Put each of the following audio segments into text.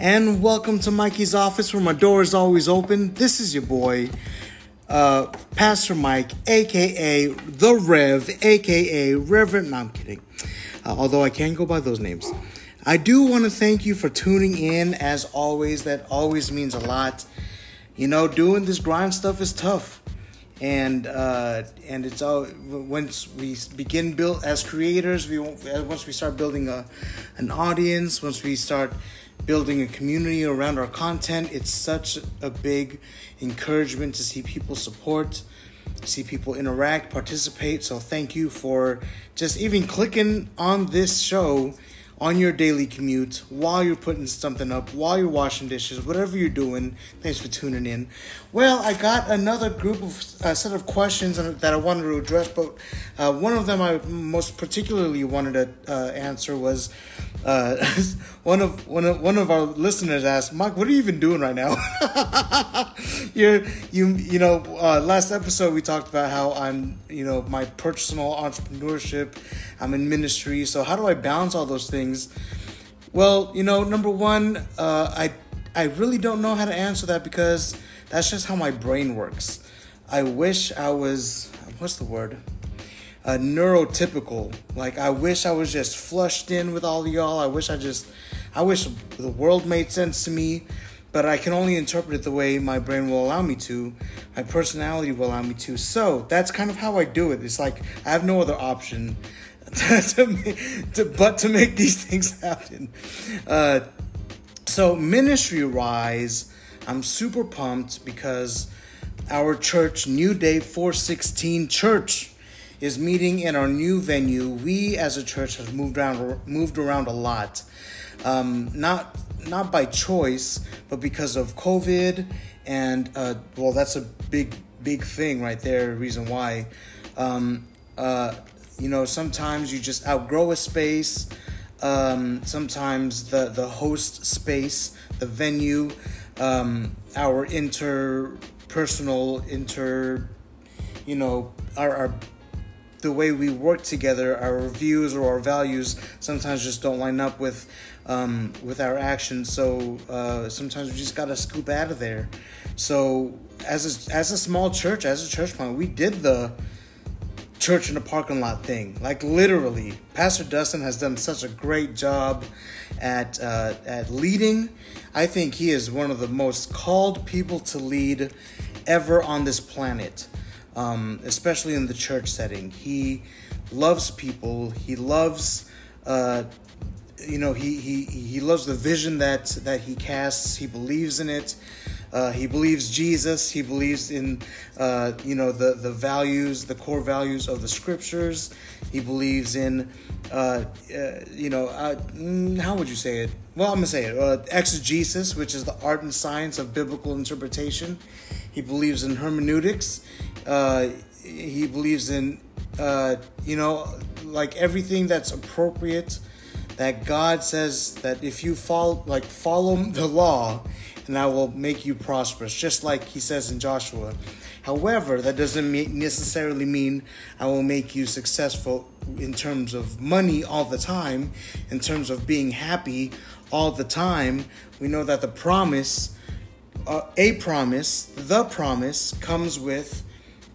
and welcome to Mikey's office where my door is always open. This is your boy, uh, Pastor Mike, aka The Rev, aka Reverend. No, I'm kidding. Uh, although I can go by those names. I do want to thank you for tuning in. As always, that always means a lot. You know, doing this grind stuff is tough, and uh, and it's all once we begin build as creators. We once we start building a an audience, once we start building a community around our content, it's such a big encouragement to see people support see people interact, participate. So thank you for just even clicking on this show on your daily commute, while you're putting something up, while you're washing dishes, whatever you're doing. Thanks for tuning in. Well, I got another group of uh, set of questions that I wanted to address, but uh, one of them I most particularly wanted to uh, answer was uh, one of one of one of our listeners asked, "Mike, what are you even doing right now?" You're you you know uh, last episode we talked about how I'm you know my personal entrepreneurship, I'm in ministry, so how do I balance all those things? Well, you know, number one, uh, I I really don't know how to answer that because that's just how my brain works. I wish I was what's the word? Uh, neurotypical. Like I wish I was just flushed in with all y'all. I wish I just, I wish the world made sense to me, but I can only interpret it the way my brain will allow me to, my personality will allow me to. So that's kind of how I do it. It's like I have no other option to, to, to but to make these things happen. Uh, so ministry wise, I'm super pumped because our church, New Day 416 Church is meeting in our new venue. We as a church have moved around moved around a lot, um, not not by choice, but because of COVID, and uh, well, that's a big big thing right there. Reason why, um, uh, you know, sometimes you just outgrow a space. Um, sometimes the the host space, the venue, um, our interpersonal inter, you know, our, our the way we work together, our views or our values sometimes just don't line up with um, with our actions. So uh, sometimes we just gotta scoop out of there. So as a, as a small church, as a church plant, we did the church in the parking lot thing. Like literally, Pastor Dustin has done such a great job at uh, at leading. I think he is one of the most called people to lead ever on this planet um, especially in the church setting. He loves people. He loves, uh, you know, he, he he loves the vision that that he casts. He believes in it. Uh, he believes Jesus. He believes in, uh, you know, the the values, the core values of the scriptures. He believes in, uh, uh you know, uh, mm, how would you say it? Well, I'm gonna say it. Uh, exegesis, which is the art and science of biblical interpretation. He believes in hermeneutics. Uh, he believes in, uh, you know, like everything that's appropriate. That God says that if you follow, like follow the law, and I will make you prosperous, just like He says in Joshua. However, that doesn't necessarily mean I will make you successful in terms of money all the time, in terms of being happy all the time. We know that the promise uh, a promise, the promise, comes with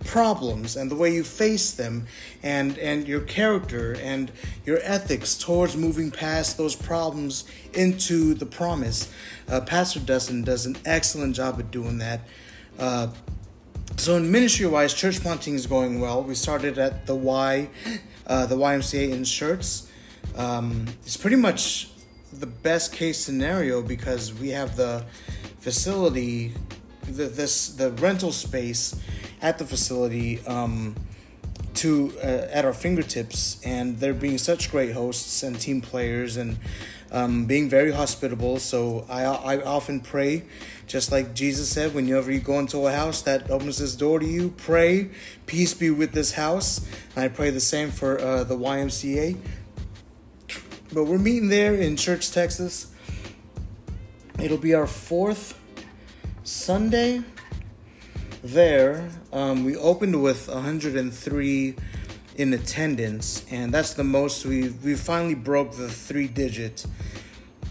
problems and the way you face them and and your character and your ethics towards moving past those problems into the promise. Uh, pastor dustin does an excellent job at doing that. Uh, so in ministry wise church planting is going well. We started at the y uh, the ymca in Schertz. Um, it's pretty much the best case scenario because we have the facility, the, this the rental space at the facility um, to uh, at our fingertips, and they're being such great hosts and team players and um, being very hospitable. So I I often pray, just like Jesus said, whenever you go into a house that opens this door to you, pray, peace be with this house. And I pray the same for uh, the YMCA. But we're meeting there in Schertz, Texas. It'll be our fourth Sunday there. Um, we opened with 103 in attendance, and that's the most we we finally broke the three digit.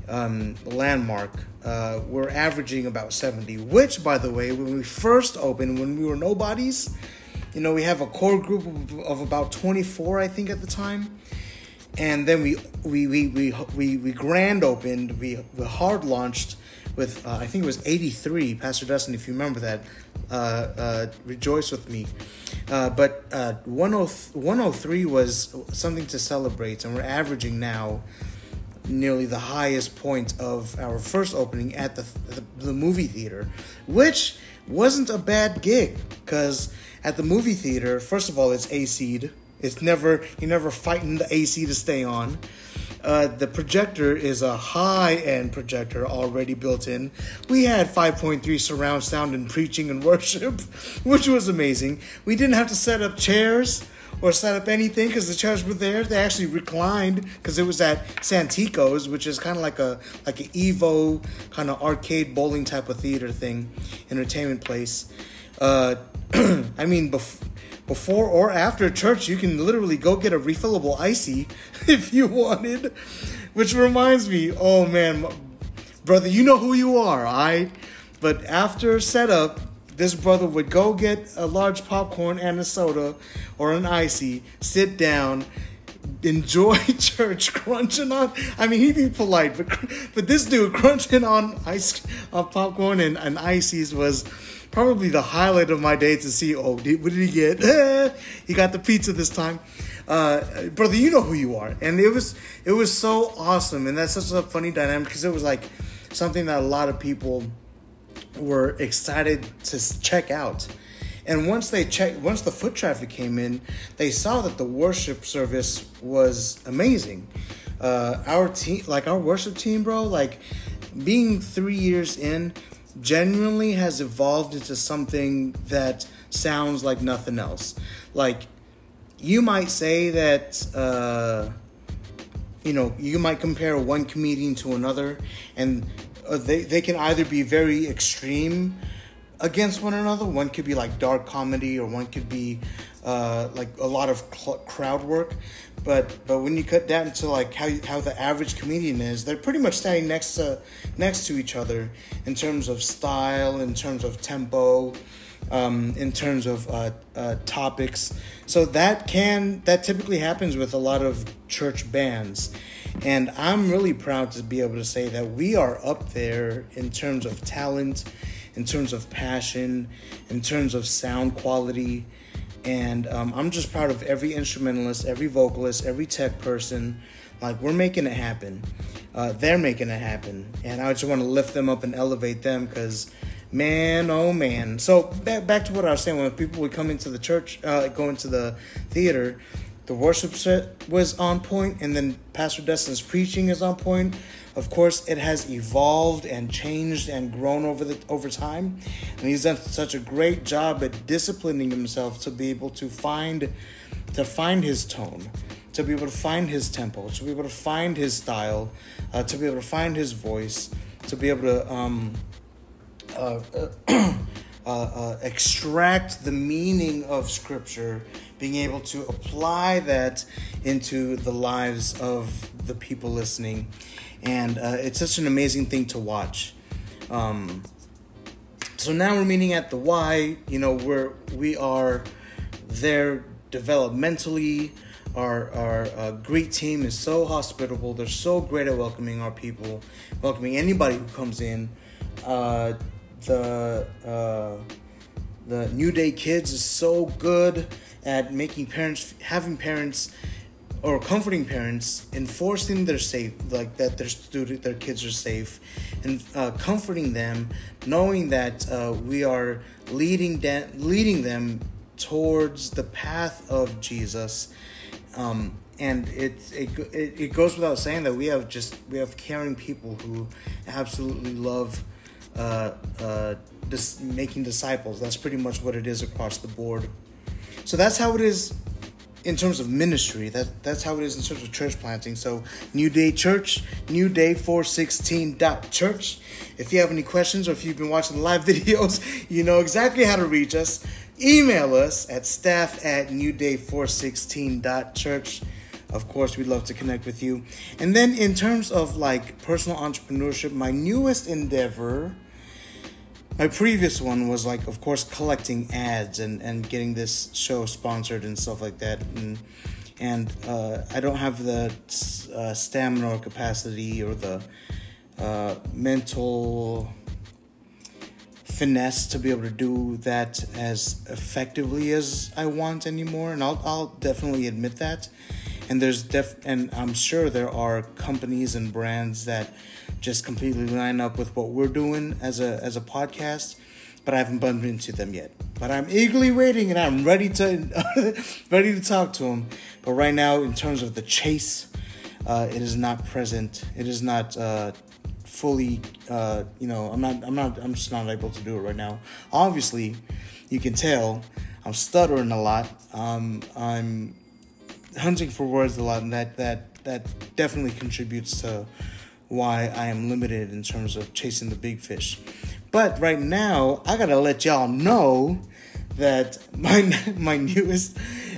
um, landmark. Uh, we're averaging about 70, which, by the way, when we first opened, when we were nobodies, you know, we have a core group of, of about 24, I think, at the time. And then we we we we we, we grand opened, we, we hard launched with uh, I think it was 83, Pastor Dustin, if you remember that. Uh, uh, rejoice with me. Uh, but uh, 103 was something to celebrate, and we're averaging now nearly the highest point of our first opening at the, the, the movie theater, which wasn't a bad gig because at the movie theater, first of all, it's AC'd. It's never you're never fighting the AC to stay on. Uh, the projector is a high-end projector already built in. We had 5.3 surround sound in preaching and worship, which was amazing. We didn't have to set up chairs or set up anything because the chairs were there. They actually reclined because it was at Santikos, which is kind of like a like an Evo kind of arcade bowling type of theater thing, entertainment place. Uh, I mean, bef- before or after church, you can literally go get a refillable icy if you wanted. Which reminds me, oh man, brother, you know who you are, I. But after setup, this brother would go get a large popcorn and a soda or an icy, sit down, enjoy church, crunching on. I mean, he'd be polite, but but this dude crunching on ice, uh, popcorn and, and ices was probably the highlight of my day to see. Oh, what did he get? he got the pizza this time, uh, brother. You know who you are, and it was it was so awesome, and that's such a funny dynamic because it was like something that a lot of people were excited to check out. And once they checked, once the foot traffic came in, they saw that the worship service was amazing. Uh, our team, like our worship team, bro, like being three years in, genuinely has evolved into something that sounds like nothing else. Like, you might say that, uh, you know, you might compare one comedian to another, and uh, they, they can either be very extreme against one another. One could be like dark comedy, or one could be uh, like a lot of cl- crowd work. But but when you cut down to like how how the average comedian is, they're pretty much standing next to next to each other in terms of style, in terms of tempo, um, in terms of uh, uh, topics. So that can that typically happens with a lot of church bands, and I'm really proud to be able to say that we are up there in terms of talent, in terms of passion, in terms of sound quality and um, I'm just proud of every instrumentalist, every vocalist, every tech person. Like we're making it happen. Uh, they're making it happen, and I just want to lift them up and elevate them because, man, oh man. So back back to what I was saying. When people would come into the church, uh, go into the theater, the worship set was on point, and then Pastor Dustin's preaching is on point. Of course, it has evolved and changed and grown over the over time, and he's done such a great job at disciplining himself to be able to find to find his tone, to be able to find his tempo, to be able to find his style, uh, to be able to find his voice, to be able to um, uh, uh, uh extract the meaning of Scripture being able to apply that into the lives of the people listening and uh, it's such an amazing thing to watch. Um, so now we're meeting at the Y. You know, we're we are there developmentally. Our our uh, great team is so hospitable. They're so great at welcoming our people, welcoming anybody who comes in. Uh, the uh, the New Day Kids is so good at making parents having parents or comforting parents, enforcing their safe, like that their student, their kids are safe, and uh, comforting them, knowing that uh, we are leading de- leading them towards the path of Jesus. Um, and it, it it goes without saying that we have just we have caring people who absolutely love uh, uh, dis- making disciples. That's pretty much what it is across the board. So that's how it is in terms of ministry. That that's how it is in terms of church planting. So New Day Church, New Day 416 dot church. If you have any questions or if you've been watching the live videos, you know exactly how to reach us. Email us at staff at newday416.church. of course, we'd love to connect with you. And then in terms of like personal entrepreneurship, my newest endeavor, my previous one was like, of course, collecting ads and, and getting this show sponsored and stuff like that. And and uh, I don't have the uh, stamina or capacity or the uh, mental finesse to be able to do that as effectively as I want anymore, and I'll I'll definitely admit that. And there's def and I'm sure there are companies and brands that just completely line up with what we're doing as a as a podcast, but I haven't bumped into them yet. But I'm eagerly waiting, and I'm ready to ready to talk to them. But right now, in terms of the chase, uh, it is not present. It is not uh, fully uh, you know i'm not i'm not i'm just not able to do it right now obviously you can tell i'm stuttering a lot um, i'm hunting for words a lot and that that that definitely contributes to why i am limited in terms of chasing the big fish but right now i gotta let y'all know that my my newest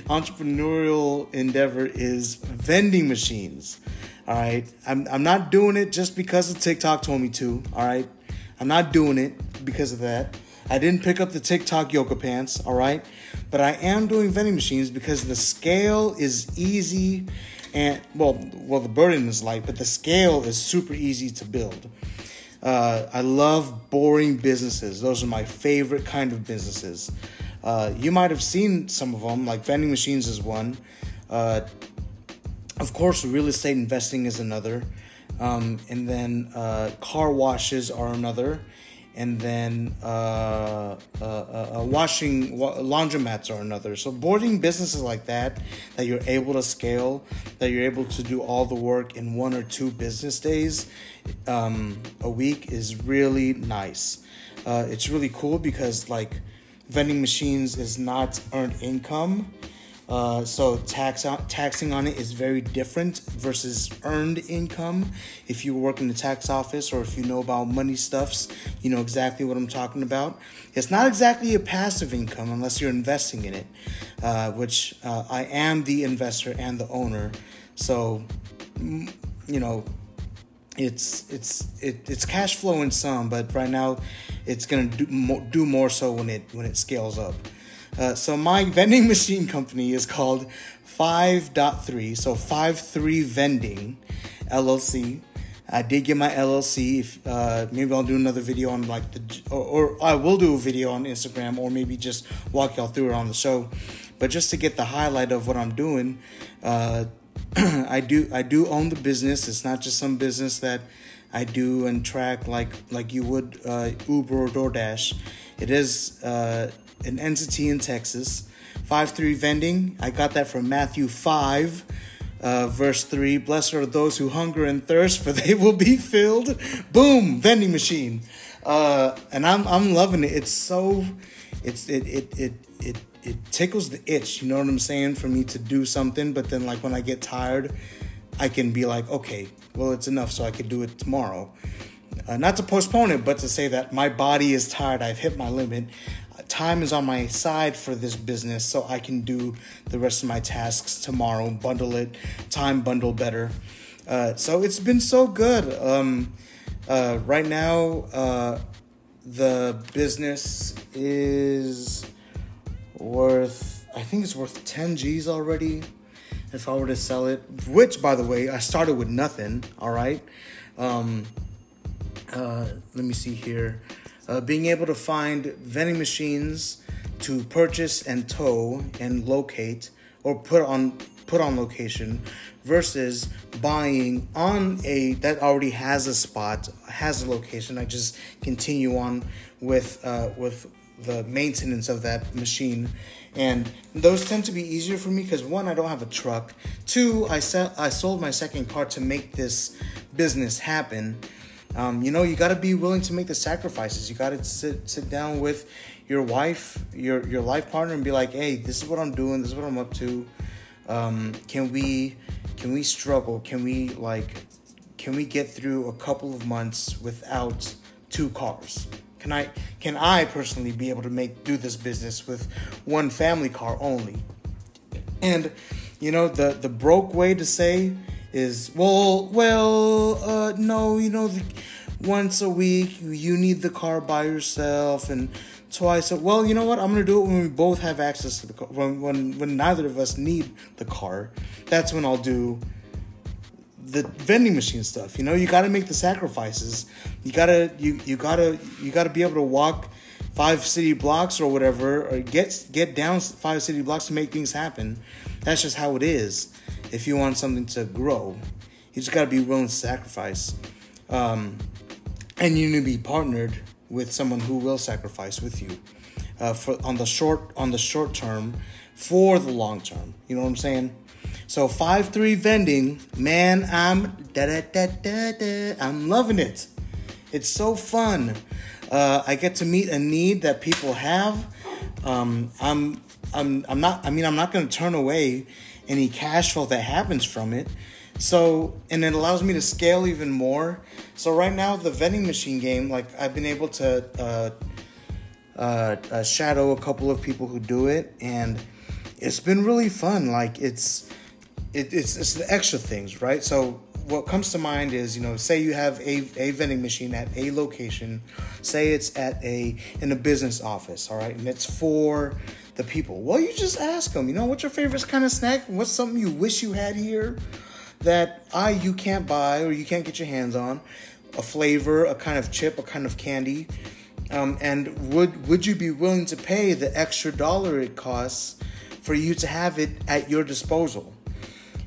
entrepreneurial endeavor is vending machines all right. I'm, I'm not doing it just because of TikTok told me to. All right. I'm not doing it because of that. I didn't pick up the TikTok yoga pants. All right. But I am doing vending machines because the scale is easy and well, well, the burden is light, but the scale is super easy to build. Uh, I love boring businesses. Those are my favorite kind of businesses. Uh, you might have seen some of them, like vending machines is one. Uh, of course, real estate investing is another. Um, and then uh, car washes are another. And then uh, uh, uh, uh washing wa- laundromats are another. So, boarding businesses like that, that you're able to scale, that you're able to do all the work in one or two business days um, a week is really nice. Uh, it's really cool because, like, vending machines is not earned income uh, so tax taxing on it is very different versus earned income. If you work in the tax office or if you know about money stuffs, you know exactly what I'm talking about. It's not exactly a passive income unless you're investing in it, uh, which uh, I am the investor and the owner. So, you know, it's it's it, it's cash flow in some, but right now, it's gonna do more, do more so when it when it scales up. Uh, so my vending machine company is called 5.3, so 5.3 Vending LLC. I did get my LLC. If, uh, maybe I'll do another video on like the, or, or, I will do a video on Instagram, or maybe just walk y'all through it on the show. But just to get the highlight of what I'm doing, uh, I do I do own the business. It's not just some business that I do and track like like you would uh, Uber or DoorDash. It is uh, an entity in Texas. 5 3 vending, I got that from Matthew 5, uh, verse 3. Blessed are those who hunger and thirst, for they will be filled. Boom, vending machine. Uh, and I'm, I'm loving it. It's so, it's, it, it, it, it, it tickles the itch, you know what I'm saying, for me to do something. But then, like, when I get tired, I can be like, okay, well, it's enough, so I could do it tomorrow. Uh, not to postpone it, but to say that my body is tired. I've hit my limit time is on my side for this business so I can do the rest of my tasks tomorrow, bundle it, time bundle better. Uh, so it's been so good. Um, uh, right now, uh, the business is worth, I think it's worth 10 G's already if I were to sell it, which by the way, I started with nothing, all right? Um, uh, let me see here uh, being able to find vending machines to purchase and tow and locate or put on put on location versus buying on a that already has a spot has a location. I just continue on with uh, with the maintenance of that machine. And those tend to be easier for me because one i don't have a truck. Two i sell i sold my second car to make this business happen um, you know, you got to be willing to make the sacrifices. You got to sit sit down with your wife, your your life partner, and be like, "Hey, this is what I'm doing. This is what I'm up to. Um, can we can we struggle? Can we like can we get through a couple of months without two cars? Can I can I personally be able to make do this business with one family car only?" And you know, the the broke way to say is well, well, uh, no, you know, the, once a week you need the car by yourself and twice. A, well, you know what? I'm gonna do it when we both have access to the car. When when when neither of us need the car, that's when I'll do the vending machine stuff. You know, you got to make the sacrifices. You gotta you you gotta you gotta be able to walk five city blocks or whatever, or get get down five city blocks to make things happen. That's just how it is. If you want something to grow, you just gotta be willing to sacrifice. Um, and you need to be partnered with someone who will sacrifice with you uh, for on the short on the short term for the long term. You know what I'm saying? So five three vending, man, I'm da da da da da. I'm loving it. It's so fun. Uh, I get to meet a need that people have. Um, I'm I'm I'm not. I mean, I'm not going to turn away any cash flow that happens from it. So, and it allows me to scale even more. So right now, the vending machine game, like I've been able to uh, uh, uh, shadow a couple of people who do it, and it's been really fun. Like it's it, it's it's the extra things, right? So what comes to mind is you know say you have a, a vending machine at a location say it's at a in a business office all right and it's for the people. Well you just ask them you know what's your favorite kind of snack? What's something you wish you had here that I you can't buy or you can't get your hands on, a flavor, a kind of chip, a kind of candy, um, and would would you be willing to pay the extra dollar it costs for you to have it at your disposal?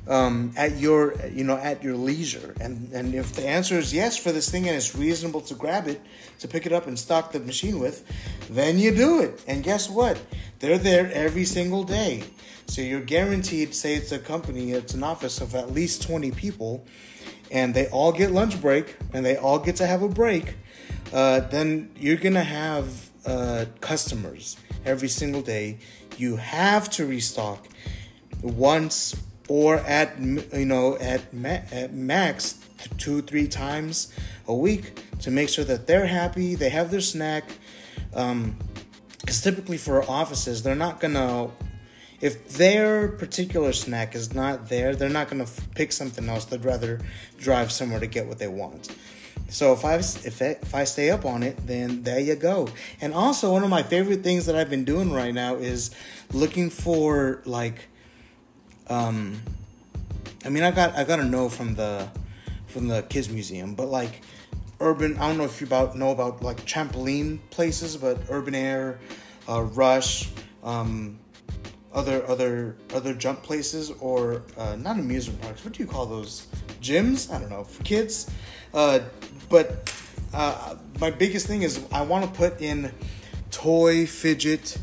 Um, at your you know at your leisure. And and if the answer is yes for this thing and it's reasonable to grab it to pick it up and stock the machine with then you do it. And guess what? They're there every single day. So you're guaranteed, say it's a company, it's an office of at least 20 people, and they all get lunch break and they all get to have a break, uh, then you're gonna have uh, customers every single day. You have to restock once or at you know at, ma- at max two three times a week to make sure that they're happy, they have their snack. Um, because typically for offices, they're not gonna if their particular snack is not there, they're not to f- pick something else. They'd rather drive somewhere to get what they want. So if I if I, if I stay up on it, then there you go. And also one of my favorite things that I've been doing right now is looking for like um I mean I got I got to know from the from the kids museum, but like urban I don't know if you about know about like trampoline places, but Urban Air, uh, Rush, um, other other other jump places or uh, not amusement parks. What do you call those? Gyms? I don't know for kids. Uh, but uh, my biggest thing is I want to put in toy fidget,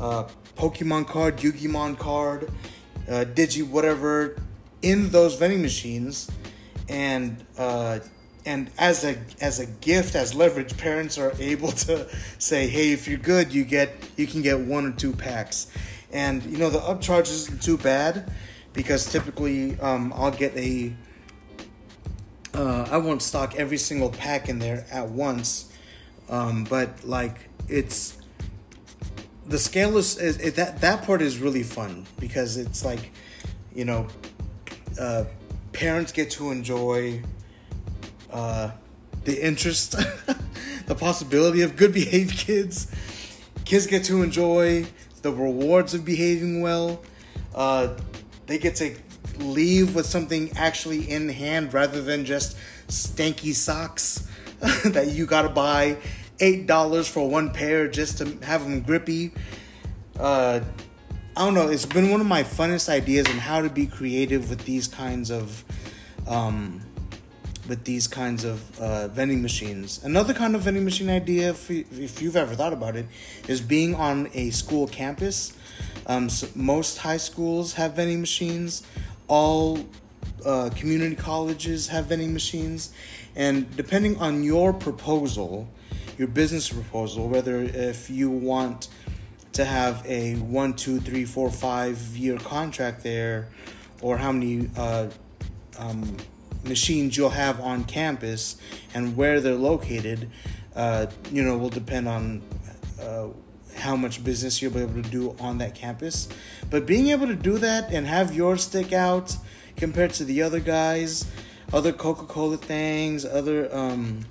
uh, Pokemon card, Yu-Gi-Mon card, uh, Digi whatever in those vending machines, and uh, and as a as a gift as leverage, parents are able to say, hey, if you're good, you get you can get one or two packs. And you know the upcharge isn't too bad because typically um, I'll get a uh, I won't stock every single pack in there at once, um, but like it's the scale is, that that part is really fun because it's like you know uh, parents get to enjoy uh, the interest the possibility of good behaved kids kids get to enjoy the rewards of behaving well. Uh, they get to leave with something actually in hand rather than just stanky socks that you gotta buy eight dollars for one pair just to have them grippy. Uh, I don't know. It's been one of my funnest ideas on how to be creative with these kinds of um, with these kinds of uh, vending machines. Another kind of vending machine idea, if, if you've ever thought about it, is being on a school campus. Um, so most high schools have vending machines. All uh, community colleges have vending machines, and depending on your proposal, your business proposal, whether if you want to have a one, two, three, four, five year contract there, or how many uh, um, machines you'll have on campus and where they're located, uh, you know, will depend on uh, how much business you'll be able to do on that campus. But being able to do that and have yours stick out compared to the other guys, other Coca Cola things, other um,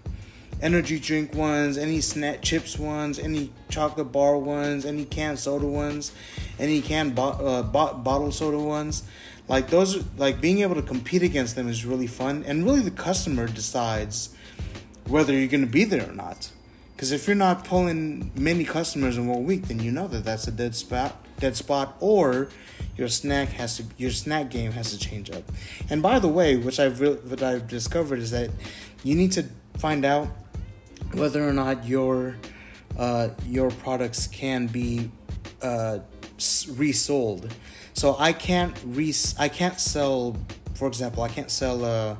energy drink ones, any snack chips ones, any chocolate bar ones, any canned soda ones, any canned bo- uh, bo- bottle soda ones. Like those, like being able to compete against them is really fun, and really the customer decides whether you're going to be there or not. Because if you're not pulling many customers in one week, then you know that that's a dead spot, dead spot, or your snack has to, your snack game has to change up. And by the way, which I've re- what I've discovered is that you need to find out whether or not your uh, your products can be uh, resold. So I can't re I can't sell, for example, I can't sell uh,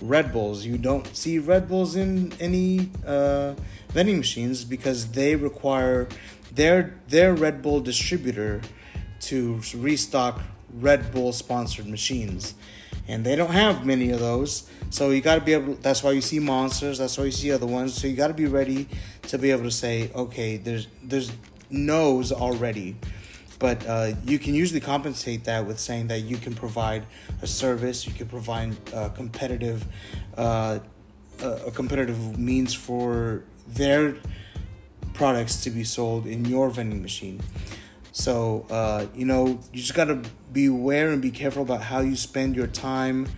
Red Bulls. You don't see Red Bulls in any uh, vending machines because they require their their Red Bull distributor to restock Red Bull sponsored machines. And they don't have many of those. So you got to be able that's why you see monsters, that's why you see other ones. So you got to be ready to be able to say, okay, there's there's no's already. But uh, you can usually compensate that with saying that you can provide a service, you can provide a competitive, uh, a competitive means for their products to be sold in your vending machine. So, uh, you know, you just got to be aware and be careful about how you spend your time,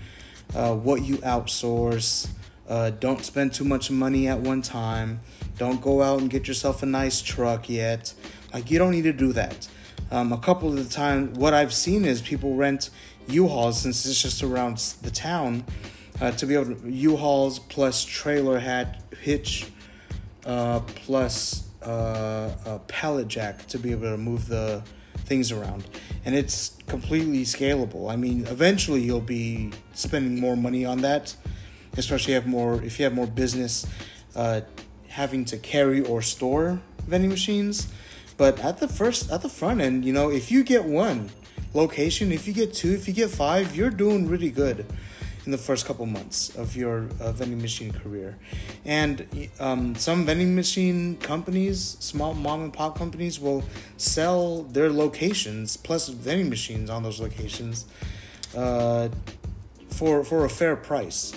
uh, what you outsource. Uh, don't spend too much money at one time. Don't go out and get yourself a nice truck yet. Like, you don't need to do that. Um, a couple of the time, what I've seen is people rent U-Hauls since it's just around the town uh, to be able to U-Hauls plus trailer hat hitch uh, plus uh, a pallet jack to be able to move the things around. And it's completely scalable. I mean, eventually you'll be spending more money on that, especially if you have more if you have more business uh, having to carry or store vending machines. But at the first at the front end, you know, if you get one location, if you get two, if you get five, you're doing really good in the first couple months of your uh, vending machine career. And um, some vending machine companies, small mom and pop companies, will sell their locations plus vending machines on those locations uh, for for a fair price,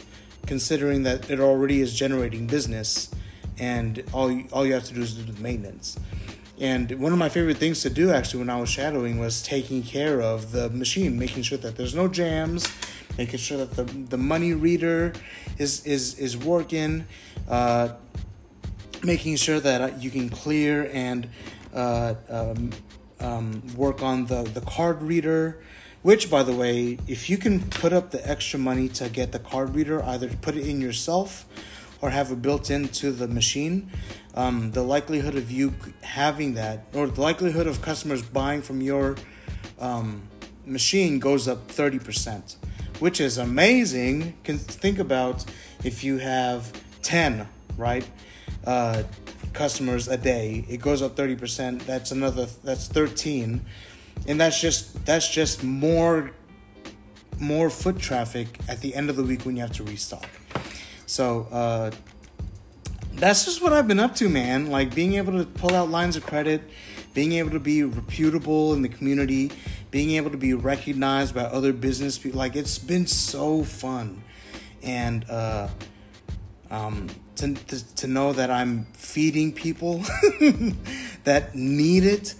considering that it already is generating business, and all you, all you have to do is do the maintenance. And one of my favorite things to do actually when I was shadowing was taking care of the machine, making sure that there's no jams, making sure that the, the money reader is is is working, uh, making sure that you can clear and uh, um, um, work on the the card reader. Which, by the way, if you can put up the extra money to get the card reader, either put it in yourself or have it built into the machine, um, the likelihood of you having that, or the likelihood of customers buying from your um, machine goes up 30% which is amazing. Can think about if you have 10, right? Uh, customers a day, it goes up 30%. That's another that's 13. And that's just that's just more more foot traffic at the end of the week when you have to restock. So, uh, that's just what I've been up to, man. Like being able to pull out lines of credit, being able to be reputable in the community, being able to be recognized by other business people. Like it's been so fun, and uh, um, to, to to know that I'm feeding people that need it,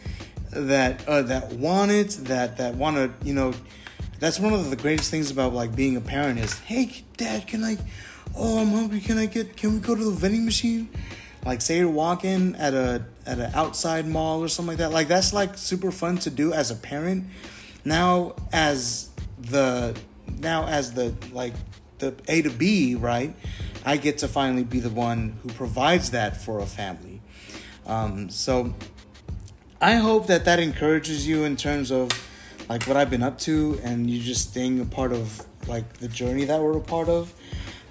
that uh, that want it, that that want to, you know. That's one of the greatest things about like being a parent is, hey, dad, can I? Oh, I'm hungry. Can I get? Can we go to the vending machine? Like, say you're walking at a at an outside mall or something like that. Like that's like super fun to do as a parent. Now as the now as the like the A to B, right? I get to finally be the one who provides that for a family. Um, so I hope that that encourages you in terms of like what I've been up to and you just staying a part of like the journey that we're a part of.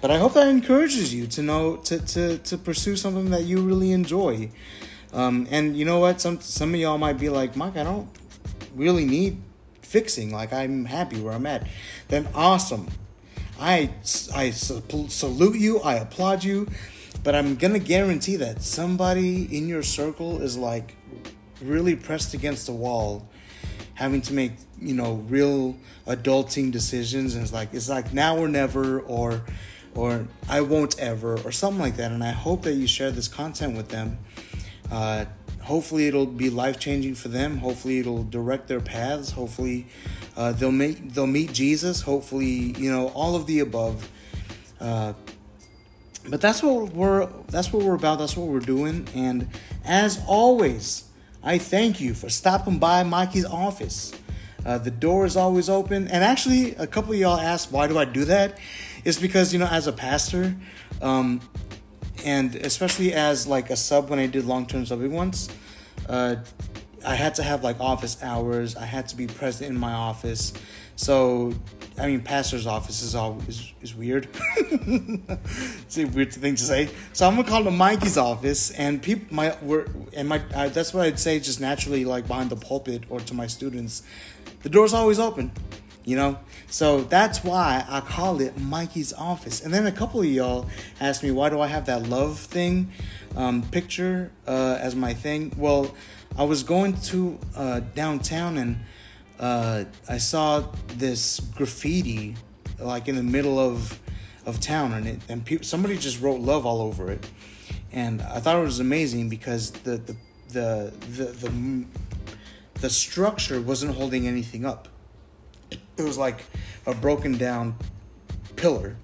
But I hope that encourages you to know to, to, to pursue something that you really enjoy. Um, and you know what? Some some of y'all might be like, Mike, I don't really need fixing. Like I'm happy where I'm at. Then awesome. I I salute you. I applaud you. But I'm gonna guarantee that somebody in your circle is like really pressed against the wall, having to make you know real adulting decisions, and it's like it's like now or never, or or I won't ever, or something like that. And I hope that you share this content with them. Uh, hopefully, it'll be life changing for them. Hopefully, it'll direct their paths. Hopefully, uh, they'll meet they'll meet Jesus. Hopefully, you know all of the above. Uh, but that's what we're that's what we're about. That's what we're doing. And as always, I thank you for stopping by Mikey's office. Uh, the door is always open. And actually, a couple of y'all asked, why do I do that? It's because, you know, as a pastor, um, and especially as like a sub when I did long term subbing once, uh, I had to have like office hours. I had to be present in my office. So, I mean, pastor's office is always is is weird. it's a weird thing to say. So I'm gonna call it Mikey's office, and people my were and my uh, that's what I'd say just naturally like behind the pulpit or to my students, the door's always open, you know. So that's why I call it Mikey's office. And then a couple of y'all asked me why do I have that love thing um, picture uh, as my thing. Well, I was going to uh, downtown and uh, I saw this graffiti like in the middle of of town, and it and pe- somebody just wrote love all over it, and I thought it was amazing because the the the the the, the structure wasn't holding anything up. It was like a broken down pillar.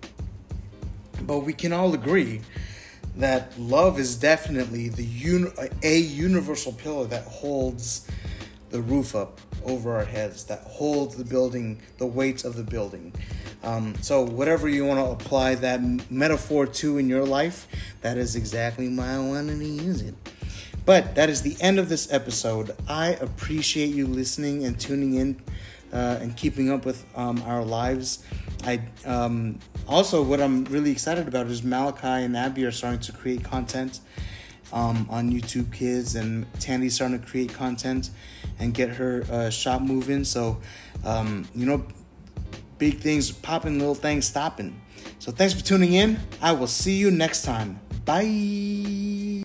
But we can all agree that love is definitely the un- a universal pillar that holds the roof up over our heads, that holds the building, the weight of the building. Um, so, whatever you want to apply that metaphor to in your life, that is exactly my one to use it. But that is the end of this episode. I appreciate you listening and tuning in uh, and keeping up with um, our lives. I um, also what I'm really excited about is Malachi and Abby are starting to create content um, on YouTube Kids, and Tandy's starting to create content and get her uh, shop moving. So, um, you know, big things popping, little things stopping. So, thanks for tuning in. I will see you next time. Bye.